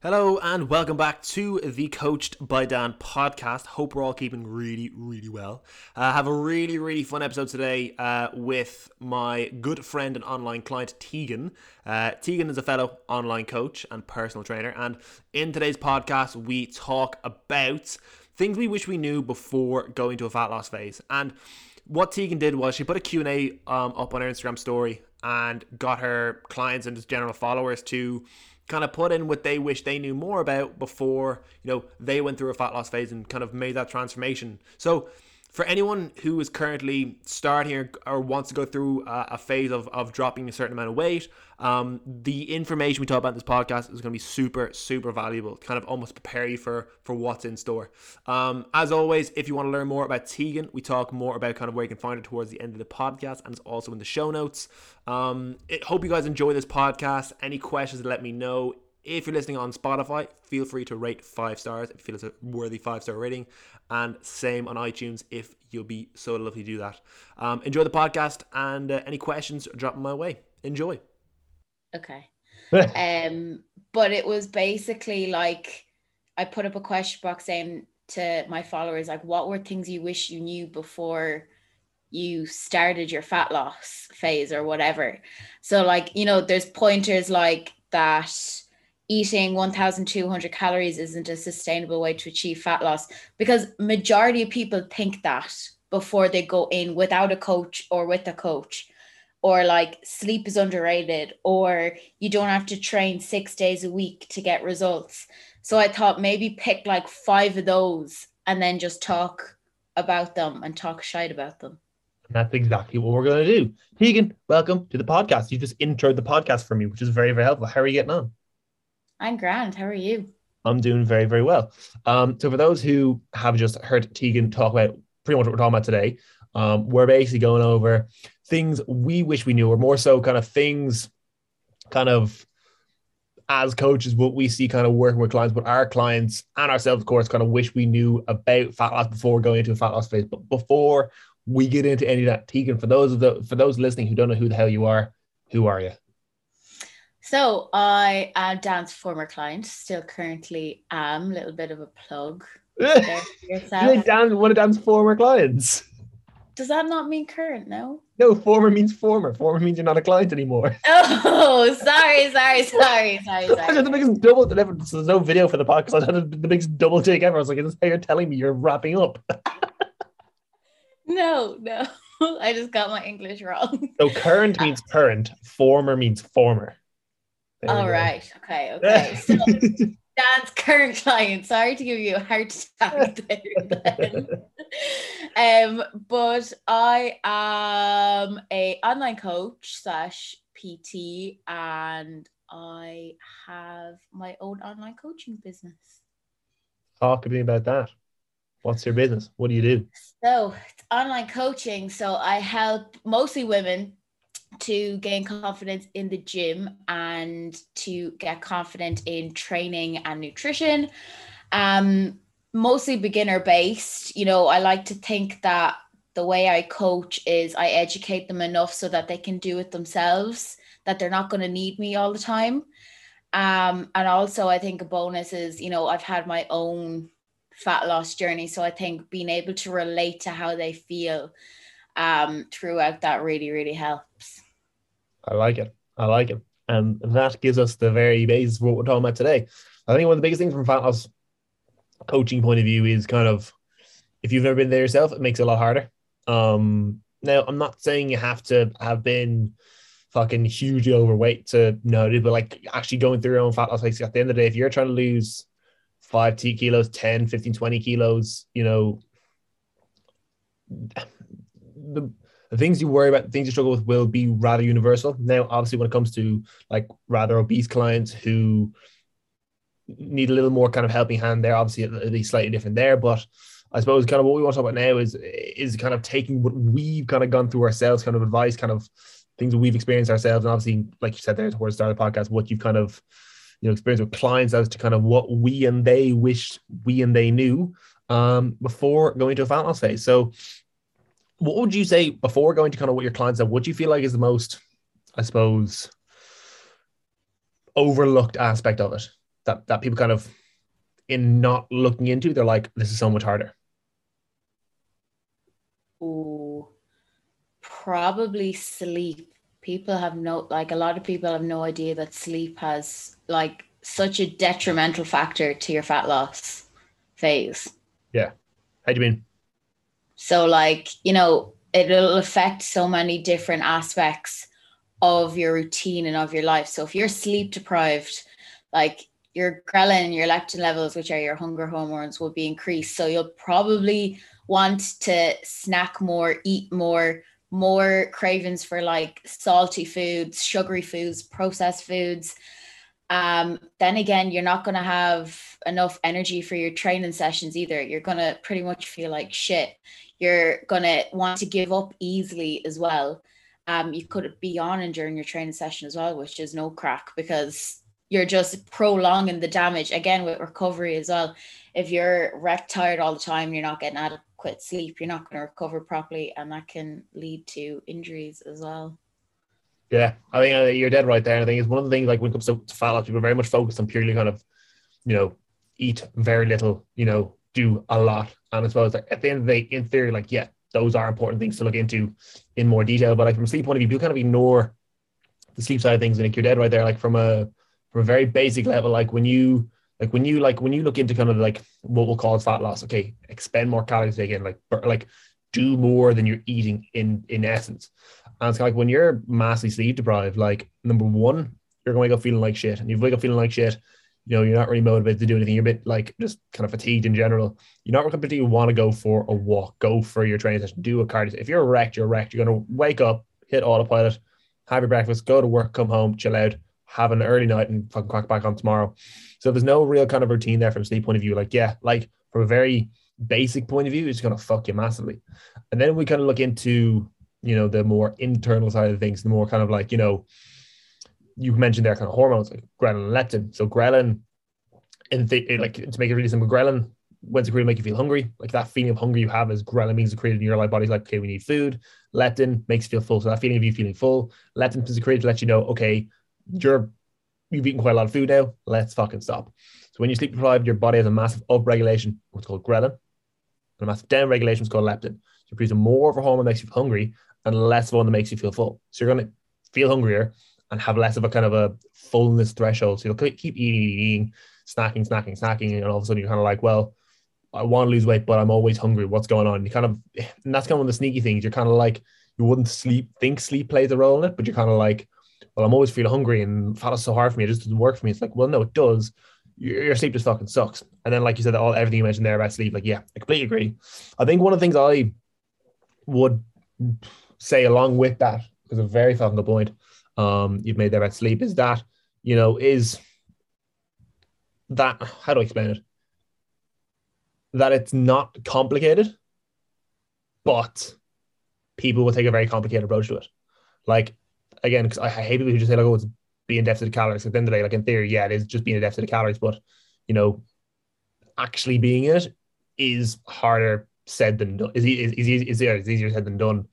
Hello and welcome back to the Coached by Dan podcast. Hope we're all keeping really, really well. I uh, have a really, really fun episode today uh, with my good friend and online client Teigan. Uh, Teigan is a fellow online coach and personal trainer, and in today's podcast we talk about things we wish we knew before going to a fat loss phase. And what Teigan did was she put a Q&A um, up on her Instagram story and got her clients and just general followers to kind of put in what they wish they knew more about before you know they went through a fat loss phase and kind of made that transformation. So for anyone who is currently starting or, wants to go through a, phase of, of dropping a certain amount of weight, um, the information we talk about in this podcast is going to be super, super valuable. Kind of almost prepare you for for what's in store. Um, as always, if you want to learn more about Teigan, we talk more about kind of where you can find her towards the end of the podcast, and it's also in the show notes. Um, it, hope you guys enjoy this podcast. Any questions, let me know. If you're listening on Spotify, feel free to rate five stars if you feel it's a worthy five star rating. And same on iTunes if you'll be so lovely to do that. Um, enjoy the podcast and uh, any questions, drop them my way. Enjoy. Okay. um, but it was basically like I put up a question box saying to my followers, like, what were things you wish you knew before you started your fat loss phase or whatever? So, like, you know, there's pointers like that eating 1200 calories isn't a sustainable way to achieve fat loss because majority of people think that before they go in without a coach or with a coach or like sleep is underrated or you don't have to train 6 days a week to get results so i thought maybe pick like 5 of those and then just talk about them and talk shite about them and that's exactly what we're going to do. Teigan, welcome to the podcast. You just introed the podcast for me, which is very, very helpful. How are you getting on? I'm grand. How are you? I'm doing very, very well. Um, so for those who have just heard Teigan talk about pretty much what we're talking about today, um, we're basically going over things we wish we knew, or more so kind of things kind of as coaches, what we see kind of working with clients, but our clients and ourselves, of course, kind of wish we knew about fat loss before going into a fat loss phase. But before we get into any of that, Teigan, for those of the for those listening who don't know who the hell you are, who are you? So I am Dan's former client, still currently am. A little bit of a plug. you Dan, one of Dan's former clients. Does that not mean current? No. No, former means former. Former means you're not a client anymore. Oh, sorry, sorry, sorry, sorry. sorry. I the biggest double. There's no video for the podcast. I had the biggest double take ever. I was like, "Is this how you're telling me you're wrapping up?" no, no. I just got my English wrong. So current means current. Former means former. There All right. Okay. Okay. So Dan's current client. Sorry to give you a heart attack there. um, but I am a online coach slash PT, and I have my own online coaching business. Talk to me about that. What's your business? What do you do? So it's online coaching. So I help mostly women to gain confidence in the gym and to get confident in training and nutrition. Um, mostly beginner based. You know, I like to think that the way I coach is I educate them enough so that they can do it themselves, that they're not going to need me all the time. Um, and also, I think a bonus is, you know, I've had my own fat loss journey. So I think being able to relate to how they feel um, throughout that really, really helps. I like it. I like it. And that gives us the very basis of what we're talking about today. I think one of the biggest things from fat loss coaching point of view is kind of if you've never been there yourself, it makes it a lot harder. Um, now, I'm not saying you have to have been fucking hugely overweight to know it, but like actually going through your own fat loss phase at the end of the day, if you're trying to lose five T kilos, 10, 15, 20 kilos, you know, the the things you worry about, the things you struggle with will be rather universal. Now, obviously, when it comes to like rather obese clients who need a little more kind of helping hand there, obviously it'll be slightly different there. But I suppose kind of what we want to talk about now is is kind of taking what we've kind of gone through ourselves, kind of advice, kind of things that we've experienced ourselves, and obviously, like you said there towards the start of the podcast, what you've kind of you know experienced with clients as to kind of what we and they wished we and they knew um, before going to a fat loss phase. So what would you say before going to kind of what your clients said? What do you feel like is the most, I suppose, overlooked aspect of it? that that people kind of in not looking into, they're like, this is so much harder? Oh, probably sleep. People have no like a lot of people have no idea that sleep has like such a detrimental factor to your fat loss phase. Yeah. How do you mean? So like, you know, it'll affect so many different aspects of your routine and of your life. So if you're sleep deprived, like your ghrelin, your leptin levels, which are your hunger hormones, will be increased. So you'll probably want to snack more, eat more, more cravings for like salty foods, sugary foods, processed foods. Um, then again, you're not going to have enough energy for your training sessions either. You're going to pretty much feel like shit. You're to want to give up easily as well. Um, you could be yawning during your training session as well, which is no crack because you're just prolonging the damage again with recovery as well. If you're wrecked tired all the time, you're not getting adequate sleep, you're not going to recover properly, and that can lead to injuries as well. Yeah, I think uh, you're dead right there. I think it's one of the things like when it comes to fat loss, people are very much focused on purely kind of, you know, eat very little, you know, do a lot. And I suppose like at the end of the day, in theory, like, yeah, those are important things to look into in more detail. But like from a sleep point of view, people kind of ignore the sleep side of things. And like you're dead right there. Like from a from a very basic level, like when you like when you like when you look into kind of like what we'll call fat loss, okay, expend more calories again, like like do more than you're eating in in essence. And it's like when you're massively sleep deprived, like number one, you're gonna wake up feeling like shit. And you wake up feeling like shit, you know, you're not really motivated to do anything. You're a bit like just kind of fatigued in general. You're not to want to go for a walk, go for your training session, do a cardio. If you're wrecked, you're wrecked. You're going to wake up, hit autopilot, have your breakfast, go to work, come home, chill out, have an early night, and fucking crack back on tomorrow. So there's no real kind of routine there from a sleep point of view. Like, yeah, like from a very basic point of view, it's going to fuck you massively. And then we kind of look into, you know, the more internal side of things, the more kind of like, you know, you mentioned there kind of hormones like ghrelin and leptin. So ghrelin, and like to make it really simple, ghrelin when it's secreted make you feel hungry. Like that feeling of hunger you have is ghrelin being secreted in your life body's like, okay, we need food. Leptin makes you feel full. So that feeling of you feeling full, leptin is secreted to let you know, okay, you're you've eaten quite a lot of food now. Let's fucking stop. So when you sleep deprived, your body has a massive upregulation, what's called ghrelin, and a massive downregulation, is called leptin. So you're producing more of a hormone that makes you hungry and less of one that makes you feel full. So you're going to feel hungrier and have less of a kind of a fullness threshold. So you'll keep eating, eating, snacking, snacking, snacking, and all of a sudden you're kind of like, well, I want to lose weight, but I'm always hungry. What's going on? You kind of, and that's kind of one of the sneaky things. You're kind of like, you wouldn't sleep, think sleep plays a role in it, but you're kind of like, well, I'm always feeling hungry and fat is so hard for me. It just doesn't work for me. It's like, well, no, it does. Your, your sleep just fucking sucks. And then, like you said, all everything you mentioned there about sleep, like, yeah, I completely agree. I think one of the things I would say along with that, because a very fucking good point um, you've made there about sleep, is that, you know, is that, how do I explain it? That it's not complicated, but people will take a very complicated approach to it. Like, again, because I hate people who just say, like, oh, it's being deficit of calories. At the end of the day, like in theory, yeah, it is just being a deficit of calories, but you know, actually being it is harder said than done. Is is is, is, is easier said than done.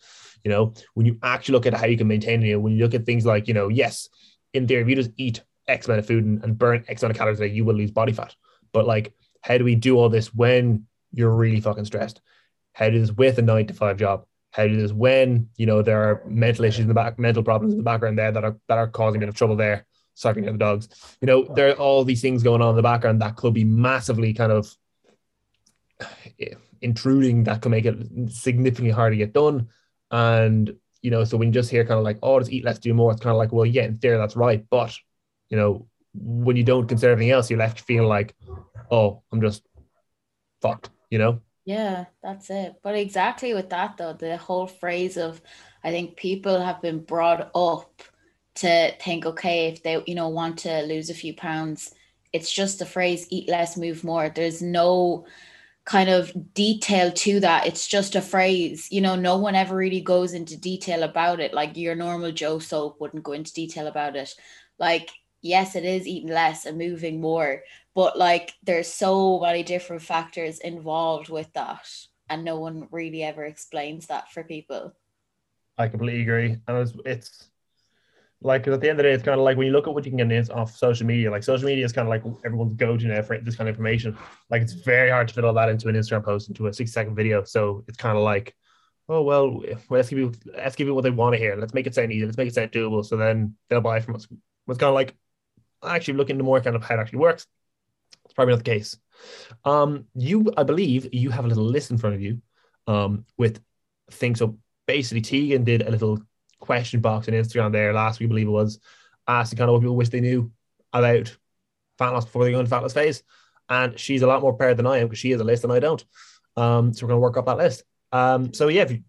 You know, when you actually look at how you can maintain it, when you look at things like, you know, yes, in theory, if you just eat X amount of food and, and burn X amount of calories a day, you will lose body fat. But like, how do we do all this when you're really fucking stressed? How do this with a nine to five job? How do this when you know there are mental issues in the back, mental problems in the background there that are that are causing a bit of trouble there, sucking at the dogs. You know, there are all these things going on in the background that could be massively kind of eh, intruding that could make it significantly harder to get done. And you know, so when you just hear kind of like, oh, just eat less, do more, it's kind of like, well, yeah, in theory that's right, but you know, when you don't consider anything else, you're left feeling like, oh, I'm just fucked, you know? Yeah, that's it. But exactly with that though, the whole phrase of I think people have been brought up to think, okay, if they, you know, want to lose a few pounds, it's just the phrase eat less, move more. There's no kind of detail to that. It's just a phrase. You know, no one ever really goes into detail about it. Like your normal Joe soap wouldn't go into detail about it. Like, yes, it is eating less and moving more, but like there's so many different factors involved with that and no one really ever explains that for people i completely agree and it's, Like, 'cause at the end of the day, it's kind of like when you look at what you can get off social media, like social media is kind of like everyone's go-to now for this kind of information. Like, it's very hard to fit all that into an Instagram post, into a six-second video. So it's kind of like, oh well, well, let's give you let's give you what they want to hear. Let's make it sound easy. Let's make it sound doable. So then they'll buy from us. It's kind of like actually look into more kind of how it actually works. It's probably not the case. Um, you, I believe, you have a little list in front of you, um, with things. So basically, Teigan did a little question box on Instagram there last week, I believe it was, asking kind of what people wish they knew about fat loss before they go into fat loss phase. And she's a lot more prepared than I am because she has a list and I don't. Um, so we're going to work up that list. Um, so yeah, you,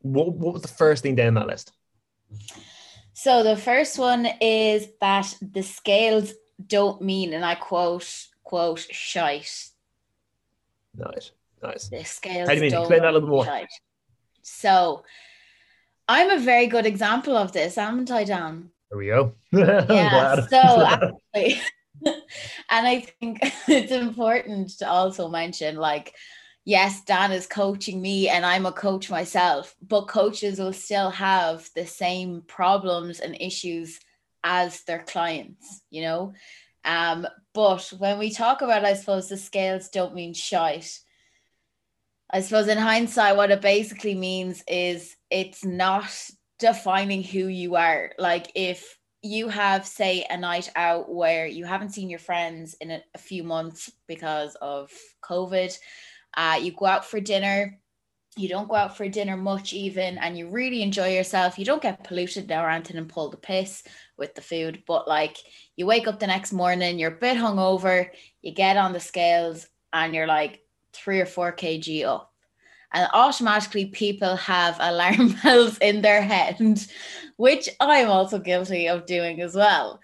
what, what was the first thing down that list? So the first one is that the scales don't mean, and I quote, quote, shite. Nice, nice. The scales How do you mean? don't Explain that a little bit more. shite. So I'm a very good example of this, haven't I, Dan? There we go. Yeah. So actually, and I think it's important to also mention, like, yes, Dan is coaching me, and I'm a coach myself, but coaches will still have the same problems and issues as their clients, you know. Um, but when we talk about, I suppose the scales don't mean shite. I suppose in hindsight, what it basically means is it's not defining who you are. Like if you have, say, a night out where you haven't seen your friends in a, a few months because of COVID, uh, you go out for dinner, you don't go out for dinner much even, and you really enjoy yourself. You don't get polluted or anything and pull the piss with the food, but like you wake up the next morning, you're a bit hungover, you get on the scales, and you're like three or four kg up and automatically people have alarm bells in their head, which I'm also guilty of doing as well.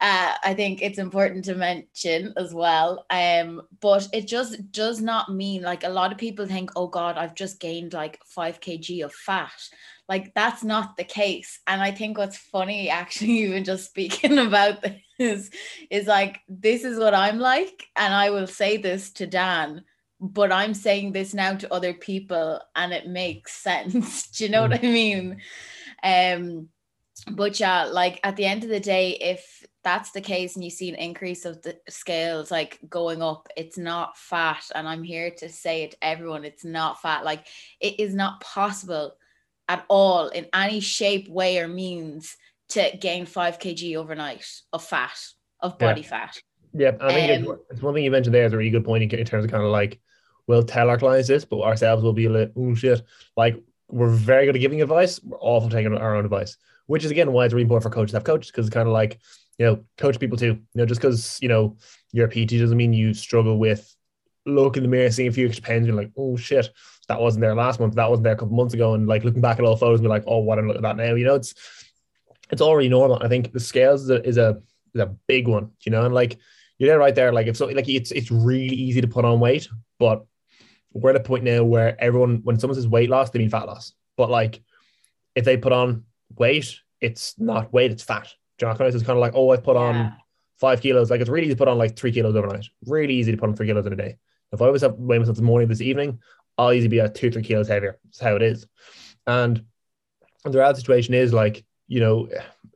Uh, I think it's important to mention as well. Um, but it just does not mean like a lot of people think, oh God, I've just gained like five kg of fat. Like that's not the case. And I think what's funny, actually, even just speaking about this, is like this is what I'm like, and I will say this to Dan but I'm saying this now to other people and it makes sense. Do you know what I mean? Um, but yeah, like at the end of the day, if that's the case and you see an increase of the scales like going up, it's not fat. And I'm here to say it to everyone, it's not fat. Like it is not possible at all in any shape, way, or means to gain five kg overnight of fat, of body Yeah. fat. Yeah, I think it's- Um, it's one thing you mentioned there is a really good point in in terms of kind of like we'll tell our clients this, but ourselves will be like, oh shit. Like we're very good at giving advice, we're awful taking our own advice, which is again why it's really important for coaches to have coaches because it's kind of like, you know, coach people too. You know, just because you know you're a PT doesn't mean you struggle with look in the mirror, seeing a few extra pens, you're like, oh shit, that wasn't there last month, that wasn't there a couple months ago, and like looking back at all photos and be like, oh, what and look at that now. You know, it's it's already normal. I think the scales is a is a, is a big one, you know, and like you're there right there. Like if so, like it's it's really easy to put on weight, but we're at a point now where everyone, when someone says weight loss, they mean fat loss. But like if they put on weight, it's not weight, it's fat. Do you know, what I mean? it's kind of like, oh, I put Yeah. on five kilos. Like it's really easy to put on like three kilos overnight. Really easy to put on three kilos in a day. If I was up weighing myself this morning, this evening, I'll easily be at two, three kilos heavier. That's how it is. And, and the real situation is like, you know,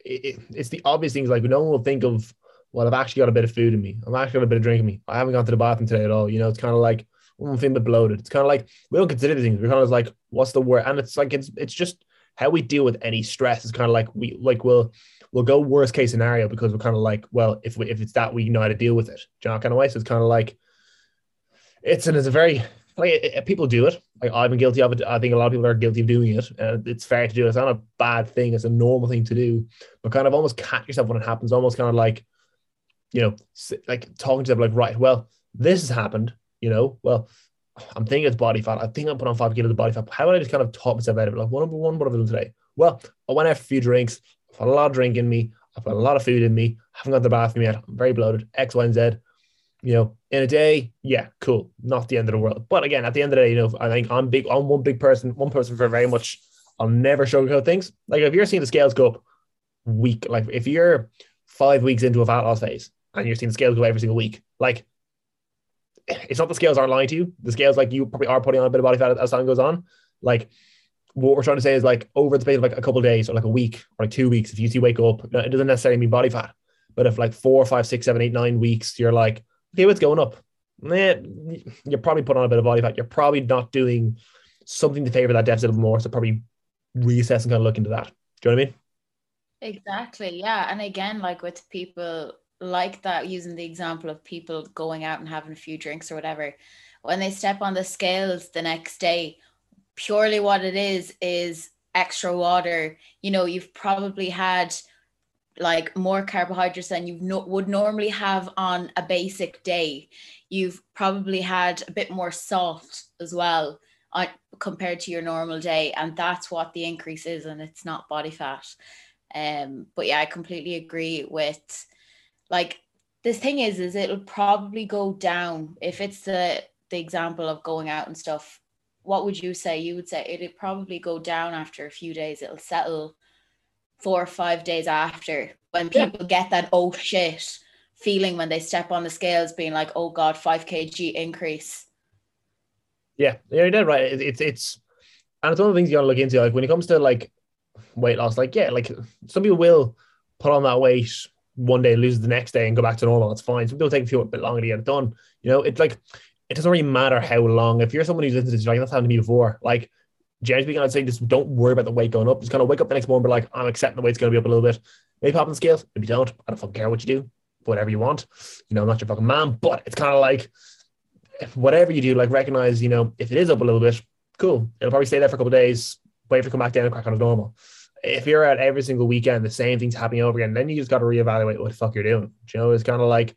it, it- it's the obvious things like no one will think of, well, I've actually got a bit of food in me. I've actually got a bit of drink in me. I haven't gone to the bathroom today at all. You know, it's kind of like, I'm feeling a bit bloated. It's kind of like, we don't consider these things. We're kind of like, what's the word? And it's like, it's, it's just how we deal with any stress is kind of like, we, like, we'll, we'll go worst case scenario because we're kind of like, well, if we, if it's that, we know how to deal with it. You know, kind of way. So it's kind of like, it's, and it's a very, like it, it- people do it. Like I've been guilty of it. I think a lot of people are guilty of doing it. And it's fair to do it. It's not a bad thing. It's a normal thing to do. But kind of almost catch yourself when it happens. Almost kind of like, you know, like talking to them like, right, well, this has happened. You know, well, I'm thinking it's body fat. I think I'm putting on five kilos of body fat. How would I just kind of talk myself out of it? Like, one what have I done today? Well, I went out a few drinks. I've had a lot of drink in me. I've got a lot of food in me. I haven't got the bathroom yet. I'm very bloated. X, Y, and Z. You know, in a day, yeah, cool. Not the end of the world. But again, at the end of the day, you know, I think I'm big. I'm one big person. One person for very much. I'll never sugarcoat things. Like if you're seeing the scales go up week, like if you're five weeks into a fat loss phase and you're seeing the scales go every single week, like it's not the scales aren't lying to you. The scales like you probably are putting on a bit of body fat as time goes on. Like what we're trying to say is like over the space of like a couple days or like a week or like two weeks, if you see wake up, it doesn't necessarily mean body fat. But if like four, five, six, seven, eight, nine weeks, you're like, okay, what's going up? Eh, you're probably putting on a bit of body fat. You're probably not doing something to favor that deficit a little more. So probably reassess and kind of look into that. Do you know what I mean? Exactly. Yeah. And again, like with people like that, using the example of people going out and having a few drinks or whatever, when they step on the scales the next day, purely what it is is extra water. You know, you've probably had like more carbohydrates than you no- would normally have on a basic day. You've probably had a bit more salt as well compared to your normal day, and that's what the increase is, and it's not body fat. Um, but yeah, I completely agree with like this thing is is it'll probably go down if it's the the example of going out and stuff. What would you say? You would say it'd probably go down after a few days. It'll settle four or five days after when people yeah. get that oh shit feeling when they step on the scales being like oh god 5 kg increase yeah yeah, you're dead right it, it's it's and it's one of the things you gotta look into like when it comes to like weight loss like yeah like some people will put on that weight one day lose the next day and go back to normal it's fine people take a few a bit longer to get it done you know it's like it doesn't really matter how long if you're someone who's into this like that's happened to me before like generally speaking, I'd say just don't worry about the weight going up. Just kind of wake up the next morning, be like, I'm accepting the weight's going to be up a little bit. Maybe pop the scales. Maybe don't. I don't fucking care what you do. Whatever you want. You know, I'm not your fucking man, but it's kind of like whatever you do, like recognize, you know, if it is up a little bit, cool. It'll probably stay there for a couple days, wait for it to come back down and crack on as normal. If you're out every single weekend, the same thing's happening over again, then you just got to reevaluate what the fuck you're doing. You know, it's kind of like,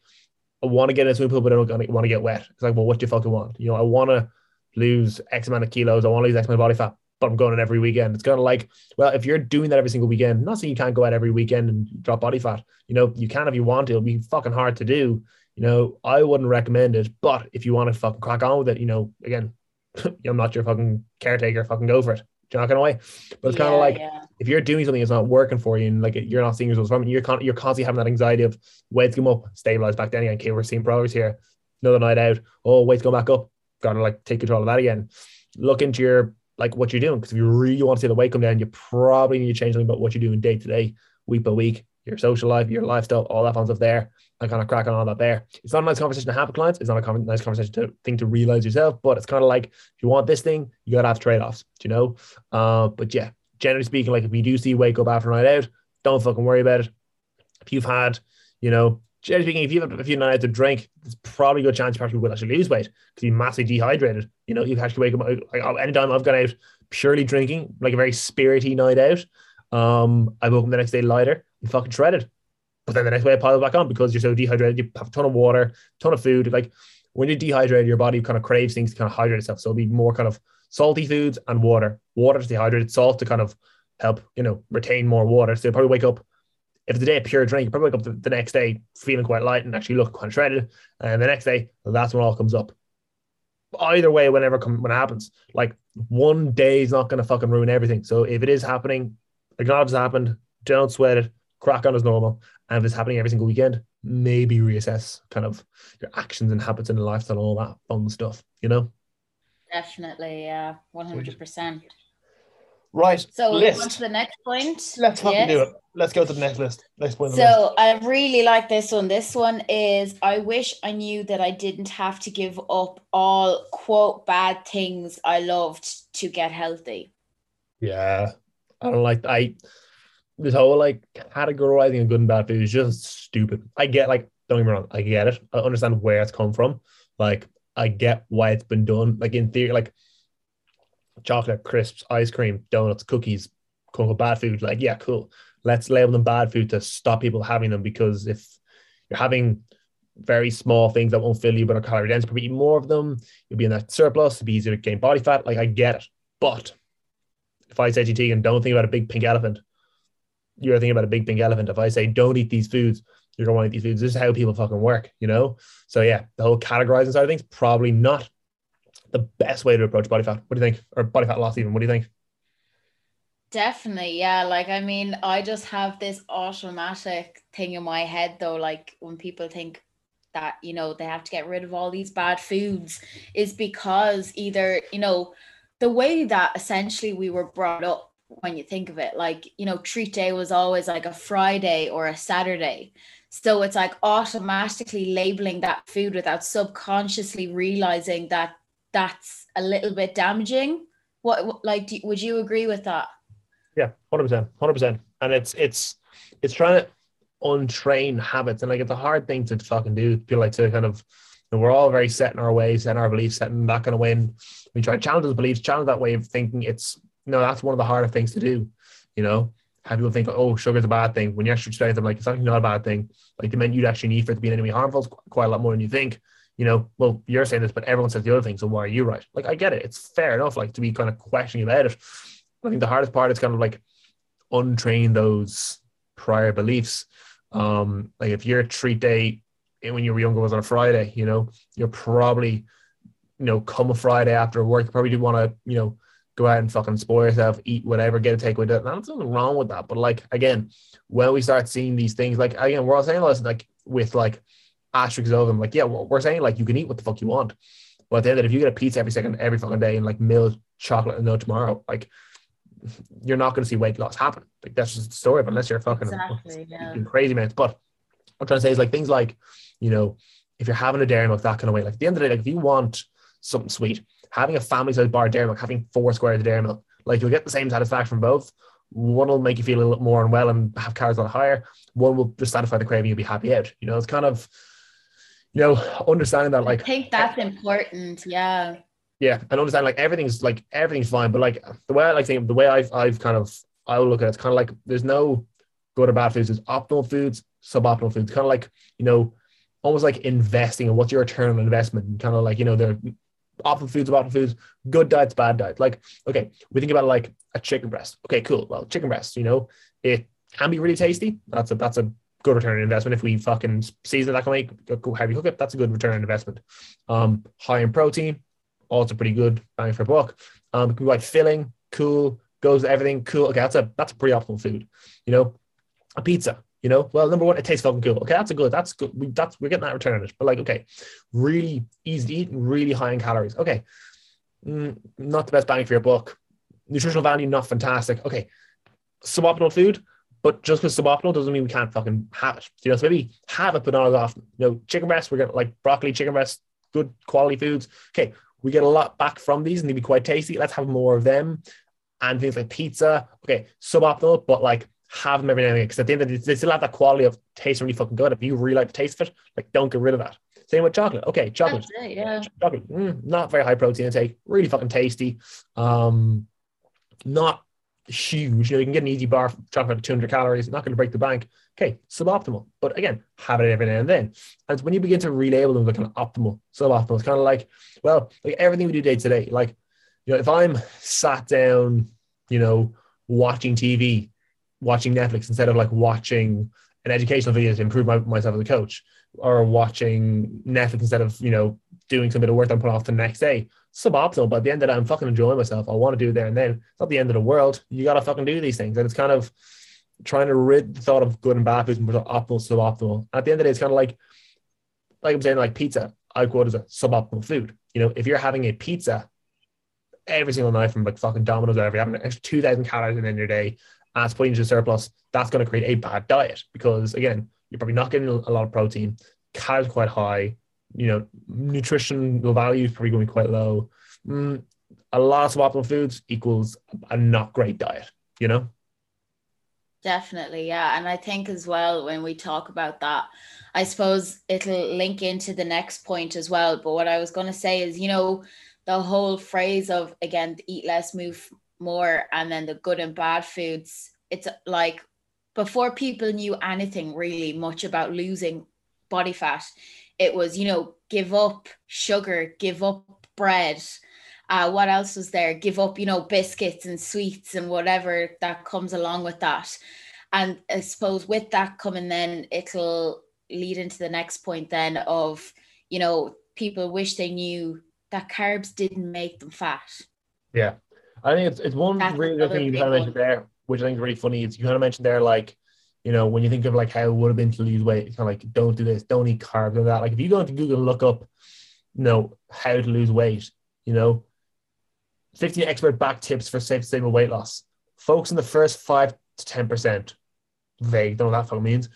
I want to get in a swimming pool, but I don't want to get wet. It's like, well, what do you fucking want? You know, I want to lose X amount of kilos. I want to lose X amount of body fat but I'm going on every weekend. It's kind of like, well, if you're doing that every single weekend, I'm not saying you can't go out every weekend and drop body fat. You know, you can if you want to. It'll be fucking hard to do. You know, I wouldn't recommend it. But if you want to fucking crack on with it, you know, again, I'm not your fucking caretaker. Fucking go for it. Do you know what way? But it's yeah, kind of like yeah. if you're doing something that's not working for you and like you're not seeing results from it, you're con- you're constantly having that anxiety of weights come up, stabilize back down again. Okay, we're seeing progress here. Another night out. Oh, weights go back up. Gotta like take control of that again. Look into your like what you're doing. Because if you really want to see the weight come down, you probably need to change something about what you're doing day to day, week by week, your social life, your lifestyle, all that fun stuff there, and kind of crack on all that there. It's not a nice conversation to have with clients. It's not a nice conversation to think to realize yourself, but it's kind of like if you want this thing, you gotta have trade offs, you know. Uh, but yeah, generally speaking, like if you do see wake up after a night out, don't fucking worry about it. If you've had, you know, generally speaking, if you have had a few nights to drink, there's probably a good chance you probably will actually lose weight because you're massively dehydrated. You know, you actually wake up like anytime I've gone out purely drinking, like a very spirity night out. Um, I woke up the next day lighter and fucking shredded. But then the next day I pile it back on because you're so dehydrated. You have a ton of water, ton of food. Like when you're dehydrated, your body kind of craves things to kind of hydrate itself. So it'll be more kind of salty foods and water. Water to dehydrate, salt to kind of help, you know, retain more water. So you'll probably wake up if it's a day of pure drink, you probably wake up the, the, next day feeling quite light and actually look quite shredded. And the next day, that's when all comes up. Either way, whenever come, when it happens, like one day is not going to fucking ruin everything. So if it is happening, acknowledge it's happened, don't sweat it, crack on as normal. And if it's happening every single weekend, maybe reassess kind of your actions and habits and lifestyle, and all that fun stuff, you know? Definitely, yeah, 100%. Right. So list. on to the next point. Let's fucking yes. do it. Let's go to the next list. Next point. So I really like this one. This one is I wish I knew that I didn't have to give up all quote bad things I loved to get healthy. Yeah. I don't like I this whole like categorizing a good and bad food is just stupid. I get like don't get me wrong, I get it. I understand where it's come from. Like I get why it's been done. Like in theory, like chocolate, crisps, ice cream, donuts, cookies, quote unquote bad food. Like, yeah, cool. Let's label them bad food to stop people having them because if you're having very small things that won't fill you but are calorie dense, probably eat more of them, you'll be in that surplus, it'll be easier to gain body fat. Like, I get it. But if I say to you, and don't think about a big pink elephant, you're thinking about a big pink elephant. If I say don't eat these foods, you're to want to eat these foods. This is how people fucking work, you know? So yeah, the whole categorizing side of things, probably not the best way to approach body fat. What do you think? Or body fat loss, even. What do you think? Definitely, yeah. Like, I mean, I just have this automatic thing in my head, though. Like, when people think that, you know, they have to get rid of all these bad foods, is because either, you know, the way that essentially we were brought up when you think of it. Like you know treat day was always like a friday or a saturday. So it's like automatically labeling that food without subconsciously realizing that that's a little bit damaging. What like do, would you agree with that? Yeah 100% 100% and it's it's it's trying to untrain habits. And like it's a hard thing to fucking do. Feel like to kind of and we're all very set in our ways, in our beliefs, set in that kind of way. And we try to challenge those beliefs, challenge that way of thinking. It's know, that's one of the harder things to do. You know, have people think, oh, sugar's a bad thing. When you actually study them, like it's actually not a bad thing. Like the meant you'd actually need for it to be any harmful is quite a lot more than you think. You know, well, you're saying this, but everyone says the other thing. So why are you right? Like I get it. It's fair enough, like to be kind of questioning about it. I think the hardest part is kind of like untrain those prior beliefs. Um, like if your treat day when you were younger was on a Friday, you know, you're probably, you know, come a Friday after work, you probably do want to, you know, go out and fucking spoil yourself, eat whatever, get a takeaway. There's nothing wrong with that. But like again, when we start seeing these things, like again, we're all saying this like with like asterisks over them, like, yeah, well, we're saying like you can eat what the fuck you want. But at the end of it, if you get a pizza every second, every fucking day and like milk, chocolate and no tomorrow, like you're not going to see weight loss happen. Like that's just the story, but unless you're fucking exactly, yeah. crazy man. But what I'm trying to say is like things like you know, if you're having a dairy milk that kind of way, like at the end of the day, like if you want something sweet, having a family size bar of dairy milk, having four squares of dairy milk, like you'll get the same satisfaction from both. One will make you feel a little more unwell and have calories a lot higher. One will just satisfy the craving, you'll be happy out. You know, it's kind of, you know, understanding that like I think that's important. Yeah. Yeah. And understand like everything's like everything's fine. But like the way I like think the way I've I've kind of I will look at it, it's kind of like there's no good or bad foods, there's optimal foods, suboptimal foods. Kind of like, you know, almost like investing and what's your return on investment kind of like you know they're optimal foods optimal foods good diets bad diets. Like okay we think about like a chicken breast. Okay cool. Well chicken breast you know it can be really tasty. That's a that's a good return on investment. If we fucking season that can make how you cook it that's a good return on investment. Um high in protein also pretty good bang for a buck. Um it can be like filling cool goes with everything cool. Okay that's a that's a pretty optimal food you know. A pizza you know, well, number one, it tastes fucking cool. Okay, that's a good. That's good. We that's we're getting that return on it. But like, okay, really easy to eat and really high in calories. Okay, mm, not the best bang for your buck. Nutritional value not fantastic. Okay, suboptimal food, but just because suboptimal doesn't mean we can't fucking have it. You know, so maybe have it, but not as often. You know, chicken breast, we're getting like broccoli, chicken breast, good quality foods. Okay, we get a lot back from these and they'd be quite tasty. Let's have more of them. And things like pizza, okay, suboptimal, but like have them every now and again because at the end of the day, they still have that quality of taste really fucking good. If you really like the taste of it, like don't get rid of that. Same with chocolate. Okay, chocolate. It, yeah. Chocolate. Mm, not very high protein intake. Really fucking tasty. Um, not huge. You know, you can get an easy bar of chocolate at 200 calories. Not going to break the bank. Okay, suboptimal. But again, have it every now and then. And when you begin to relabel them, they're kind of optimal, suboptimal. It's kind of like, well, like everything we do day to day. Like, you know, if I'm sat down, you know, watching TV watching Netflix instead of like watching an educational video to improve my, myself as a coach or watching Netflix instead of, you know, doing some bit of work I'm put off the next day. Suboptimal, but at the end of day, I'm fucking enjoying myself. I want to do it there and then. It's not the end of the world. You got to fucking do these things. And it's kind of trying to rid the thought of good and bad foods and put optimal, suboptimal. At the end of the day, it's kind of like, like I'm saying, like pizza, I quote as a suboptimal food. You know, if you're having a pizza every single night from like fucking Domino's or whatever, having an extra 2,000 calories in your day, as putting into surplus, that's going to create a bad diet because again, you're probably not getting a lot of protein, calories quite high, you know, nutritional value is probably going to be quite low. Mm, a lot of suboptimal foods equals a not great diet, you know? Definitely, yeah. And I think as well, when we talk about that, I suppose it'll link into the next point as well. But what I was going to say is, you know, the whole phrase of, again, eat less, move more and then the good and bad foods it's like before people knew anything really much about losing body fat it was you know give up sugar give up bread. Uh, what else was there? Give up you know biscuits and sweets and whatever that comes along with that. And i suppose with that coming then it'll lead into the next point then of you know people wish they knew that carbs didn't make them fat. Yeah I think it's it's one That's really good thing you kind of mentioned there, which I think is really funny. Is you kind of mentioned there like, you know, when you think of like how it would have been to lose weight, it's kind of like don't do this, don't eat carbs and that. Like if you go into Google and look up, you know, how to lose weight, you know, 15 expert back tips for safe, stable weight loss. Focus on the first five to 10%. Vague, don't know what that fucking means.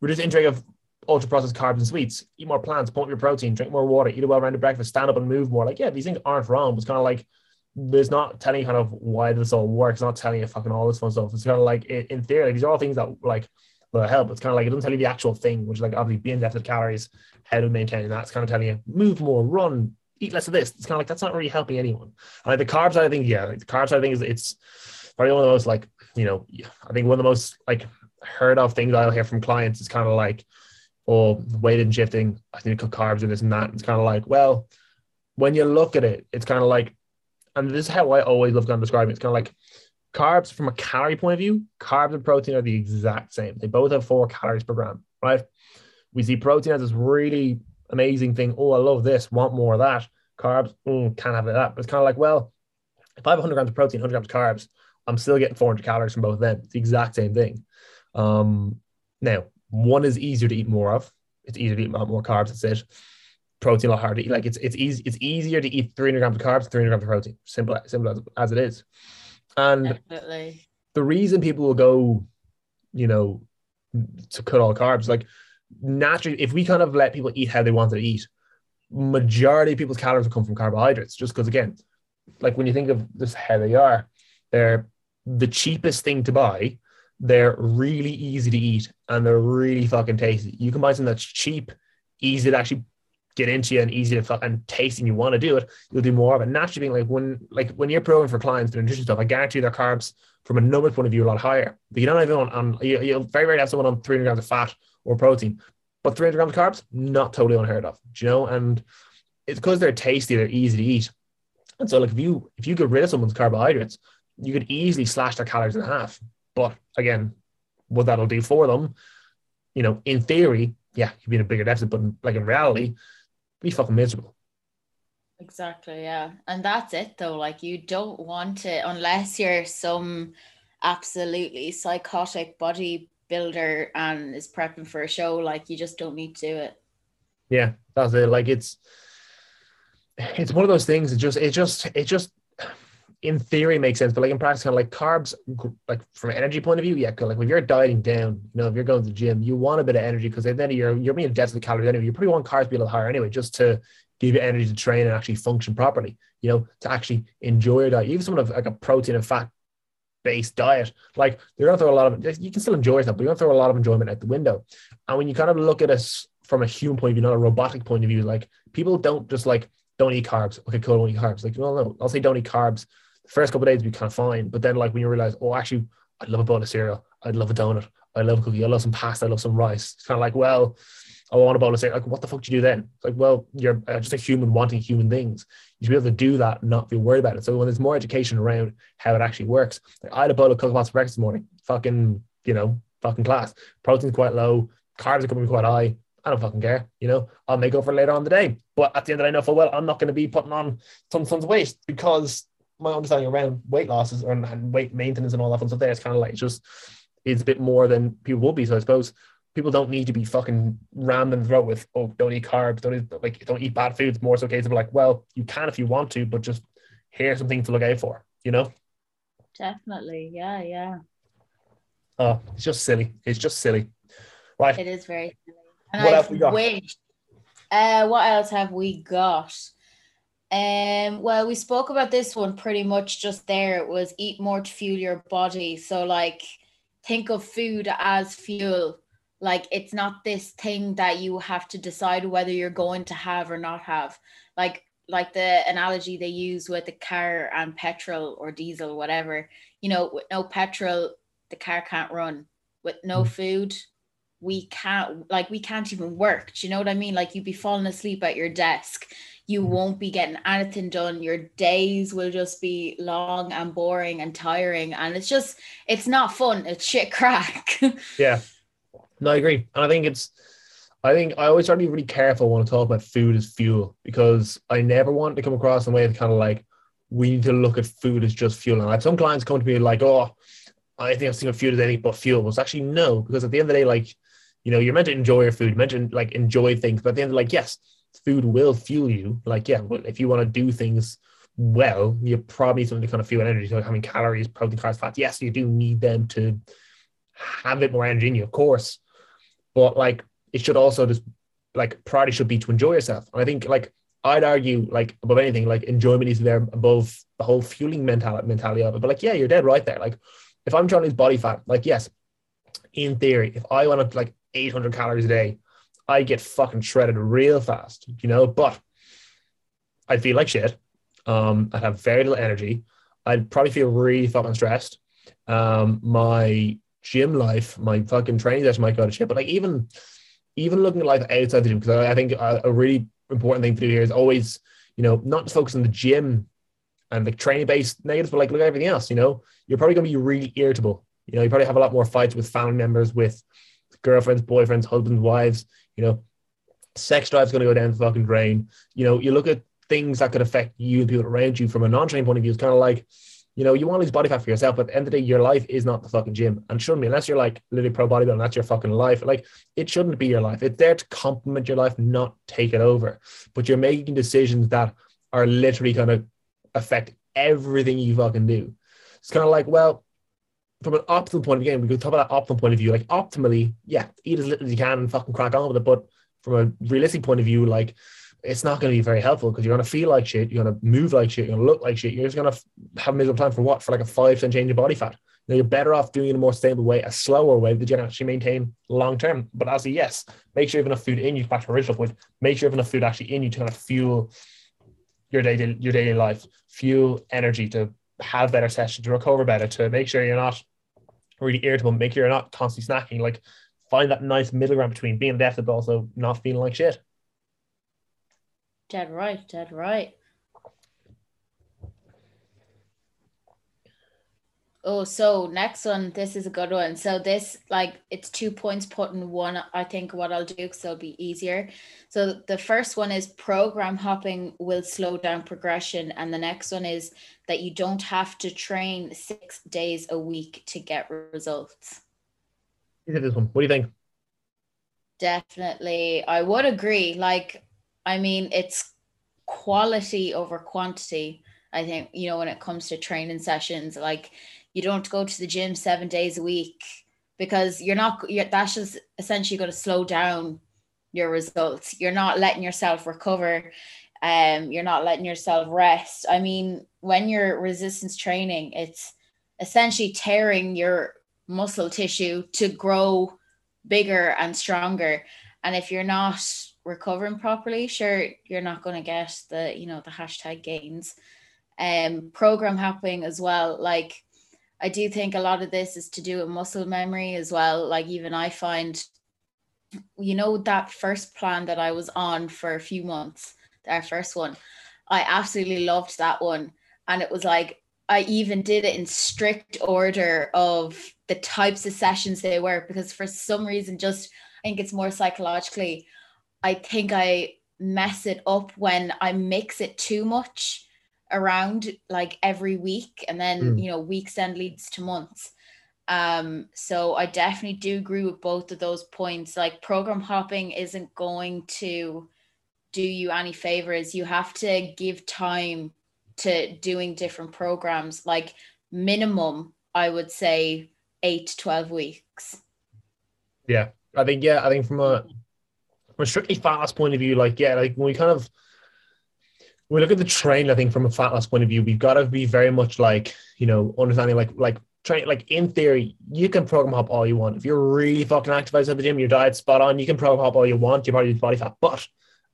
Reduce intake of ultra processed carbs and sweets. Eat more plants, pump your protein, drink more water, eat a well rounded breakfast, stand up and move more. Like, yeah, these things aren't wrong. It's kind of like, there's not telling you kind of why this all works, not telling you fucking all this fun stuff. It's kind of like, in, theory, these are all things that like will help. It's kind of like, it doesn't tell you the actual thing, which is like obviously being deficit calories, how to maintain that. It's kind of telling you move more, run, eat less of this. It's kind of like, that's not really helping anyone. And like the carbs, I think, yeah, like the carbs, I think is it's probably one of the most like, you know, I think one of the most like heard of things I'll hear from clients is kind of like, oh, weight and shifting, I need to cut carbs and this and that. It's kind of like, well, when you look at it, it's kind of like, and this is how I always love kind of describing it. It's kind of like carbs from a calorie point of view, carbs and protein are the exact same. They both have four calories per gram, right? We see protein as this really amazing thing. Oh, I love this, want more of that. Carbs, mm, can't have that. But it's kind of like, well, if I have 100 grams of protein, 100 grams of carbs, I'm still getting 400 calories from both of them. It's the exact same thing. Um, now, one is easier to eat more of. It's easier to eat more carbs. That's it. Protein a lot harder. Like it's it's easy. It's easier to eat 300 grams of carbs, 300 grams of protein. Simple, simple as, as it is. And Definitely. the reason people will go, you know, to cut all carbs, like naturally, if we kind of let people eat how they want to eat, majority of people's calories will come from carbohydrates. Just because, again, like when you think of this how they are, they're the cheapest thing to buy. They're really easy to eat and they're really fucking tasty. You can buy something that's cheap, easy to actually get into you and easy to fucking taste and you want to do it, you'll do more of it. Naturally, being like when like when you're programming for clients the nutrition stuff, I guarantee their carbs from a numbers point of view a lot higher. But you don't have anyone on you, you'll very rarely have someone on 300 grams of fat or protein, but 300 grams of carbs, not totally unheard of. Do you know? And it's because they're tasty, they're easy to eat. And so, like if you if you get rid of someone's carbohydrates, you could easily slash their calories in half. But again, what that'll do for them, you know, in theory, yeah, you'd be in a bigger deficit, but like in reality, be fucking miserable. Exactly, yeah. And that's it though. Like you don't want it unless you're some absolutely psychotic bodybuilder and is prepping for a show, like you just don't need to do it. Yeah, that's it. Like it's it's one of those things. It just it just it just in theory makes sense, but like in practice, kind of like carbs, like from an energy point of view, yeah, like when you're dieting down, you know, if you're going to the gym, you want a bit of energy because then you're you're being deficit calories anyway. You probably want carbs to be a little higher anyway, just to give you energy to train and actually function properly. You know, to actually enjoy your diet. Even someone of like a protein and fat based diet, like they're gonna throw a lot of you can still enjoy yourself, but you're gonna throw a lot of enjoyment out the window. And when you kind of look at us from a human point of view, not a robotic point of view, like people don't just like don't eat carbs. Okay, cool, don't eat carbs. Like, no, no, I'll say don't eat carbs the first couple of days be kind of fine, but then like when you realize, oh, actually, I'd love a bowl of cereal, I'd love a donut, I love a cookie, I love some pasta, I love some rice. It's kind of like, well, I want a bowl of cereal. Like, what the fuck do you do then? It's like, well, you're uh, just a human wanting human things. You should be able to do that, and not be worried about it. So when there's more education around how it actually works, like I had a bowl of cookie pasta for breakfast this morning. Fucking, you know, fucking class. Protein's quite low, carbs are coming quite high. I don't fucking care. You know, I'll make up for later on the day. But at the end of the day, I know full well I'm not going to be putting on some tons of weight because my understanding around weight losses and, and weight maintenance and all that fun stuff there is kind of like just it's a bit more than people would be. So I suppose people don't need to be fucking rammed in the throat with oh don't eat carbs, don't eat like don't eat bad foods. More so case of like, well, you can if you want to, but just here's something to look out for, you know? Definitely. Yeah, yeah. Oh, it's just silly. It's just silly. Right. It is very silly. And What I else we got? wish- Uh, what else have we got? Um, well, we spoke about this one pretty much just there. It was eat more to fuel your body. So, like, think of food as fuel. Like, it's not this thing that you have to decide whether you're going to have or not have. Like, like the analogy they use with the car and petrol or diesel, whatever. You know, with no petrol, the car can't run. With no Mm. food, we can't like we can't even work. Do you know what I mean? Like you'd be falling asleep at your desk. You won't be getting anything done. Your days will just be long and boring and tiring. And it's just it's not fun. It's shit crack. Yeah. No, I agree. And I think it's, I think I always try to be really careful when I talk about food as fuel because I never want to come across in a way that kind of like, we need to look at food as just fuel. And I have some clients come to me like, oh, I think I'm thinking of food as anything but fuel. Well, it's actually no, because at the end of the day, like, you know, you're meant to enjoy your food, meant to like enjoy things, but at the end of like, yes, food will fuel you. Like, yeah, well, if you want to do things well, you probably need something to kind of fuel energy. So having calories, protein, carbs, fats. Yes, you do need them to have it more energy in you, of course. But like it should also just like priority should be to enjoy yourself. And I think like I'd argue like above anything, like enjoyment is there above the whole fueling mentality mentality of it. But like, yeah, you're dead right there. Like if I'm trying to lose body fat, like yes, in theory, if I want to like 800 calories a day, I get fucking shredded real fast, you know. But I'd feel like shit. Um, I'd have very little energy. I'd probably feel really fucking stressed. Um, my gym life, my fucking training session might go to shit. But like even even looking at life outside the gym, because I, I think a, a, really important thing to do here is always, you know, not just focus on the gym and the training based negatives, but like look at everything else. You know, you're probably to be really irritable. You know, you probably have a lot more fights with family members, with girlfriends, boyfriends, husbands, wives. You know, sex drive's going to go down the fucking drain. You know, you look at things that could affect you and people around you from a non-training point of view. It's kind of like, you know, you want to lose body fat for yourself, but at the end of the day, your life is not the fucking gym. And shouldn't be, unless you're like literally pro bodybuilding, that's your fucking life. Like it shouldn't be your life. It's there to complement your life, not take it over. But you're making decisions that are literally going to affect everything you fucking do. It's kind of like, well, from an optimal point of view, we could talk about that optimal point of view. Like optimally, yeah, eat as little as you can and fucking crack on with it. But from a realistic point of view, like it's not going to be very helpful because you're going to feel like shit, you're going to move like shit, you're going to look like shit. You're just going to have a miserable time for what? For like a five percent change in body fat. You know, you're better off doing it in a more stable way, a slower way that you can actually maintain long term. But as a yes, make sure you have enough food in you. Back to original point, make sure you have enough food actually in you to kind of fuel your daily your daily life, fuel energy to have better sessions, to recover better, to make sure you're not really irritable, make sure you're not constantly snacking. Like find that nice middle ground between being deficit but also not feeling like shit. Dead right, dead right. Oh, so next one, this is a good one. So this, like, it's two points put in one. I think what I'll do because it'll be easier. So the first one is program hopping will slow down progression, and the next one is that you don't have to train six days a week to get results. This one. What do you think? Definitely, I would agree. Like, I mean, it's quality over quantity. I think, you know, when it comes to training sessions, like you don't go to the gym seven days a week because you're not, you're, that's just essentially going to slow down your results. You're not letting yourself recover. Um, you're not letting yourself rest. I mean, when you're resistance training, it's essentially tearing your muscle tissue to grow bigger and stronger. And if you're not recovering properly, sure, you're not going to get the, you know, the hashtag gains. Um, program hopping as well. Like, I do think a lot of this is to do with muscle memory as well. Like, even I find, you know, that first plan that I was on for a few months, our first one, I absolutely loved that one. And it was like, I even did it in strict order of the types of sessions they were because for some reason, just I think it's more psychologically I think I mess it up when I mix it too much around like every week and then mm. you know weeks then leads to months. Um so i definitely do agree with both of those points. Like program hopping isn't going to do you any favors. You have to give time to doing different programs. Like minimum i would say 8 to 12 weeks. Yeah. I think yeah i think from a from a strictly fast point of view, like yeah, like when we kind of we look at the train, I think from a fat loss point of view, we've got to be very much like you know understanding like like train like in theory you can program hop all you want if you're really fucking active outside the gym, your diet's spot on, you can program hop all you want, your body's body fat, but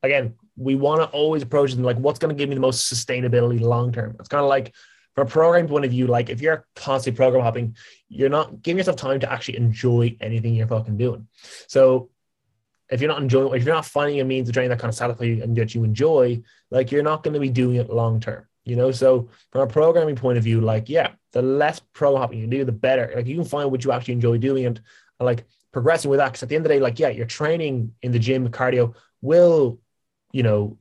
again, we want to always approach it like what's going to give me the most sustainability long term. It's kind of like from a program point of view, like if you're constantly program hopping, you're not giving yourself time to actually enjoy anything you're fucking doing. So if you're not enjoying, if you're not finding a means of training that kind of satisfy you and that you enjoy, like you're not going to be doing it long term. You know, so from a programming point of view, like yeah, the less pro hopping you do, the better. Like you can find what you actually enjoy doing and, like progressing with that. Because at the end of the day, like yeah, your training in the gym, cardio will, you know,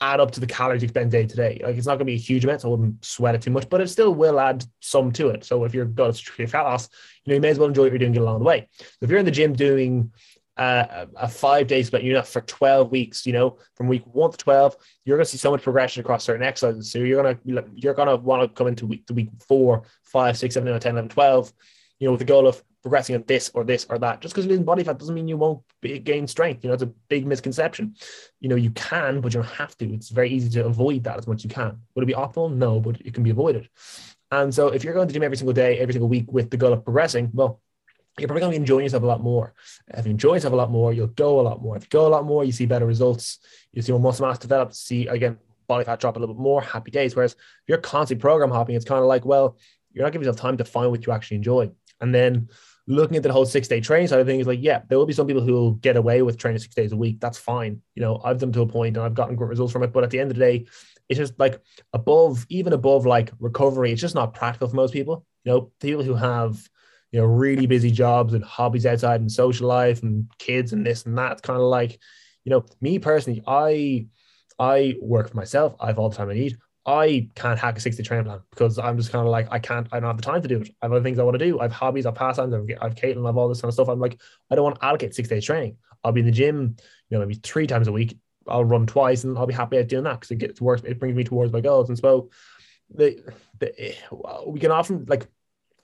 add up to the calories you spend day to day. Like it's not going to be a huge amount, so I wouldn't sweat it too much, but it still will add some to it. So if you're got a fat loss, you know, you may as well enjoy what you're doing, along the way. So if you're in the gym doing a, a five day split, you know, for 12 weeks, you know, from week one to 12, you're going to see so much progression across certain exercises. So you're going to, you're going to want to come into week to week four, five, six, seven, eight, 10, 11, 12, you know, with the goal of progressing on this or this or that. Just because you lose body fat doesn't mean you won't be, gain strength. You know, it's a big misconception. You know, you can, but you don't have to. It's very easy to avoid that as much as you can. Would it be optimal? No, but it can be avoided. And so if you're going to gym every single day, every single week with the goal of progressing, well, you're probably going to be enjoying yourself a lot more. If you enjoy yourself a lot more, you'll go a lot more. If you go a lot more, you see better results. You see more muscle mass develop. See again, body fat drop a little bit more. Happy days. Whereas if you're constantly program hopping, it's kind of like, well, you're not giving yourself time to find what you actually enjoy. And then looking at the whole six day training side of things, like, yeah, there will be some people who will get away with training six days a week. That's fine. You know, I've done to a point and I've gotten great results from it. But at the end of the day, it's just like above, even above like recovery, it's just not practical for most people. You know, people who have, you know, really busy jobs and hobbies outside and social life and kids and this and that. It's kind of like, you know, me personally, I I work for myself. I have all the time I need. I can't hack a 60 training plan because I'm just kind of like, I can't, I don't have the time to do it. I have other things I want to do. I have hobbies, I have pastimes, I've, I've Caitlin, I have all this kind of stuff. I'm like, I don't want to allocate six days training. I'll be in the gym, you know, maybe three times a week. I'll run twice and I'll be happy at doing that because it gets worse. It brings me towards my goals. And so the, the, eh, we can often like,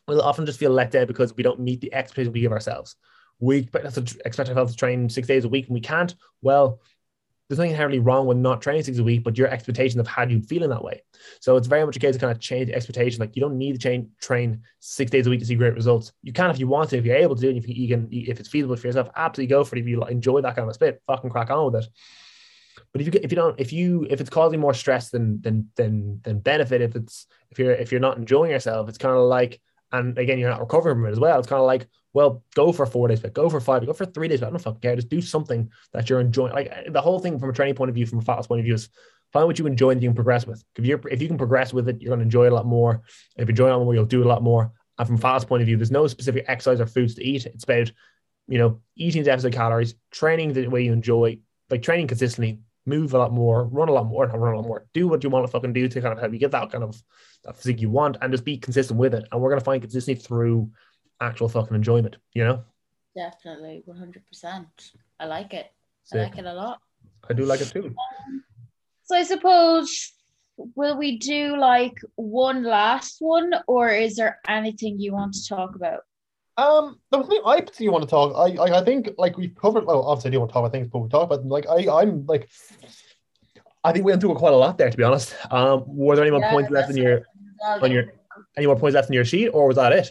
we'll often just feel let down because we don't meet the expectations we give ourselves. We expect ourselves to train six days a week and we can't. Well, there's nothing inherently wrong with not training six a week, but your expectations of had you feeling that way. So it's very much a case of kind of change expectation. Like you don't need to train train six days a week to see great results. You can if you want to, if you're able to, and if you can, if it's feasible for yourself, absolutely go for it. If you enjoy that kind of split, fucking crack on with it. But if you if you don't if you if it's causing more stress than than than than benefit, if it's if you're if you're not enjoying yourself, it's kind of like and again you're not recovering from it as well. It's kind of like well, go for four days, but go for five, go for three days. But I don't fucking care. Just do something that you're enjoying. Like uh, the whole thing from a training point of view, from a fat loss point of view, is find what you enjoy and you can progress with. If you're if you can progress with it, you're going to enjoy it a lot more. If you enjoy it a lot more, you'll do it a lot more. And from fat loss point of view, there's no specific exercise or foods to eat. It's about you know eating deficit calories, training the way you enjoy, like training consistently, move a lot more, run a lot more, run a lot more, do what you want to fucking do to kind of help you get that kind of that physique you want, and just be consistent with it. And we're gonna find consistency through actual fucking enjoyment. You know. Definitely, one hundred percent. I like it. Sick. I like it a lot. I do like it too. Um, so I suppose will we do like one last one, or is there anything you want to talk about? Um, the thing I particularly want to talk, I, I, I think like we've covered. Well, obviously I do want to talk about things, but we talk about them. Like I, I'm like, I think we went through quite a lot there, to be honest. Um, were there any more yeah, points left in your on your any more points left in your sheet, or was that it?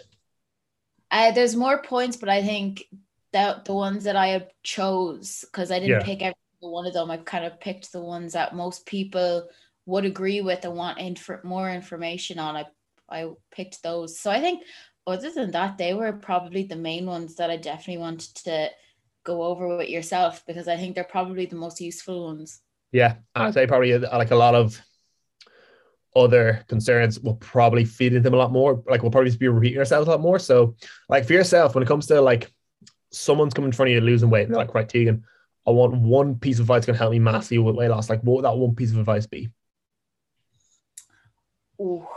Uh, there's more points, but I think that the ones that I have chose because I didn't yeah. pick every one of them. I've kind of picked the ones that most people would agree with and want inf- more information on. I I picked those. So I think other than that, they were probably the main ones that I definitely wanted to go over with yourself because I think they're probably the most useful ones. Yeah, I'd say probably uh, like a lot of other concerns will probably feed into them a lot more. Like we'll probably be repeating ourselves a lot more. So, like for yourself, when it comes to like someone's coming in front of you losing weight, they're like, right, Teigan, I want one piece of advice going to help me massively with weight loss. Like, what would that one piece of advice be? Oh,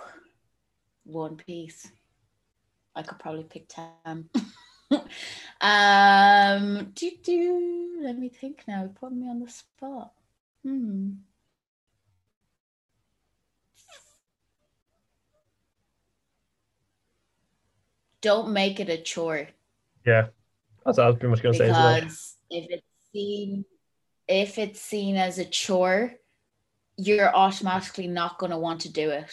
one piece. I could probably pick 10. um, do, do, let me think now. You're putting me on the spot. Hmm. Don't make it a chore. Yeah, that's what I was pretty much going to say. Because if it's seen, if it's seen as a chore, you're automatically not going to want to do it.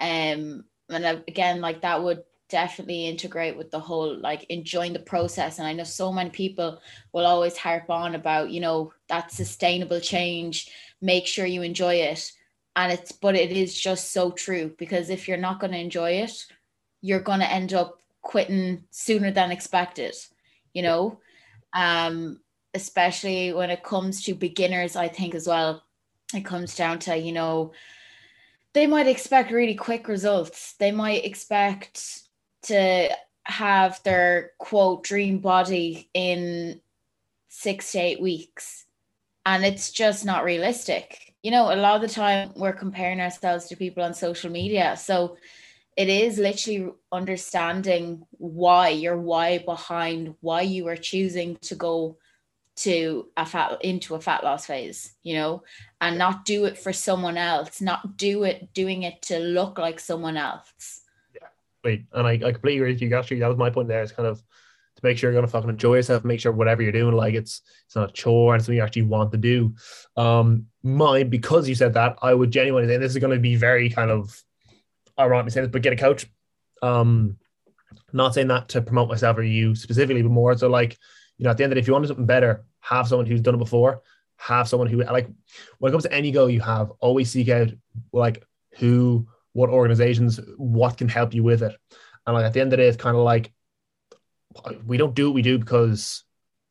Um, and again, like that would definitely integrate with the whole like enjoying the process. And I know so many people will always harp on about you know that sustainable change. Make sure you enjoy it, and it's but it is just so true because if you're not going to enjoy it you're going to end up quitting sooner than expected, you know, um, especially when it comes to beginners, I think as well, it comes down to, you know, they might expect really quick results. They might expect to have their quote dream body in six to eight weeks. And it's just not realistic. You know, a lot of the time we're comparing ourselves to people on social media. So it is literally understanding why your why behind why you are choosing to go to a fat into a fat loss phase, you know, and not do it for someone else, not do it doing it to look like someone else. Yeah, wait, and I, I completely agree with you. Actually, that was my point there. It's kind of to make sure you're gonna fucking enjoy yourself, make sure whatever you're doing, like it's it's not a chore and something you actually want to do. Um, mine because you said that, I would genuinely say this is gonna be very kind of ironic say this, but get a coach. Um, not saying that to promote myself or you specifically, but more so like you know, at the end of day, if you want something better, have someone who's done it before. Have someone who like when it comes to any goal you have, always seek out like who, what organizations, what can help you with it. And like at the end of the day, it's kind of like we don't do what we do because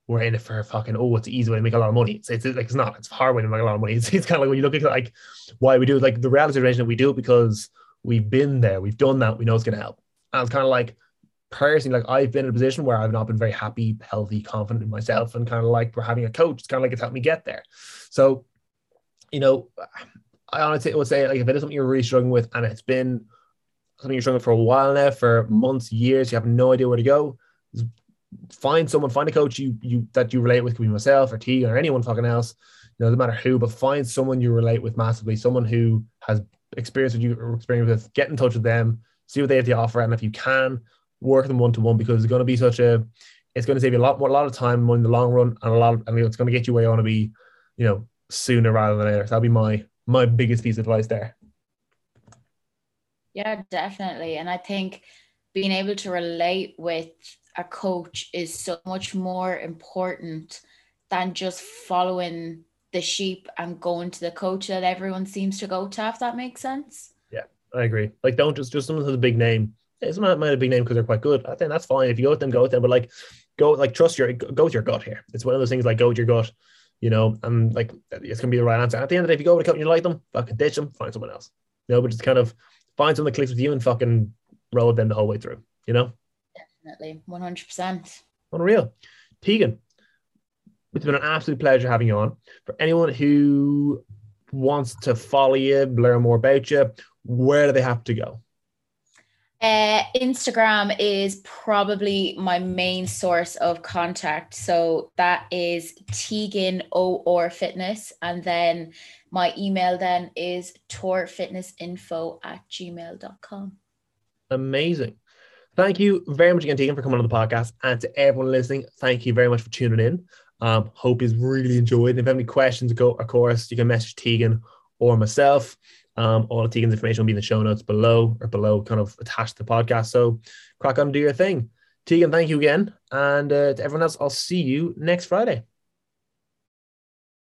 we're in it for fucking oh, it's an easy way to make a lot of money. It's, it's like it's not. It's a hard way to make a lot of money. It's, it's kind of like when you look at like why we do it. Like the reality situation that we do it because we've been there, we've done that, we know it's gonna help. And it's kind of like personally, like I've been in a position where I've not been very happy, healthy, confident in myself, and kind of like we're having a coach. It's kind of like it's helped me get there. So, you know, I honestly would say like if it is something you're really struggling with, and it's been something you're struggling for a while now, for months, years, you have no idea where to go. Find someone, find a coach you you that you relate with, could be myself or T or anyone fucking else. You know, no matter who, but find someone you relate with massively, someone who has experience with you experience with. Get in touch with them, see what they have to offer, and if you can, work them one to one because it's going to be such a it's going to save you a lot more a lot of time in the long run and a lot of, I mean it's going to get you where you want to be you know sooner rather than later so that'll be my my biggest piece of advice there yeah definitely and I think being able to relate with a coach is so much more important than just following the sheep and going to the coach that everyone seems to go to if that makes sense yeah I agree like don't just just someone has a big name it's not, might a big name because they're quite good. I think that's fine. If you go with them, go with them. But like, go like trust your go with your gut here. It's one of those things like go with your gut, you know, and like it's gonna be the right answer. At the end of the day, if you go with a company you like them, fucking ditch them, find someone else. You know, but just kind of find someone that clicks with you and fucking roll with them the whole way through. You know. Definitely, one hundred percent. Unreal, Teigan. It's been an absolute pleasure having you on. For anyone who wants to follow you, learn more about you, where do they have to go? Uh, Instagram is probably my main source of contact. So that is Teigan or Fitness. And then my email then is tourfitnessinfo at gmail.com. Amazing. Thank you very much again, Teigan, for coming on the podcast. And to everyone listening, thank you very much for tuning in. Um, hope you've really enjoyed. And if you have any questions, go, of course, you can message Teigan or myself. Um, all of Teigan's information will be in the show notes below or below, kind of attached to the podcast. So crack on, do your thing. Teigan, thank you again. And uh, to everyone else, I'll see you next Friday.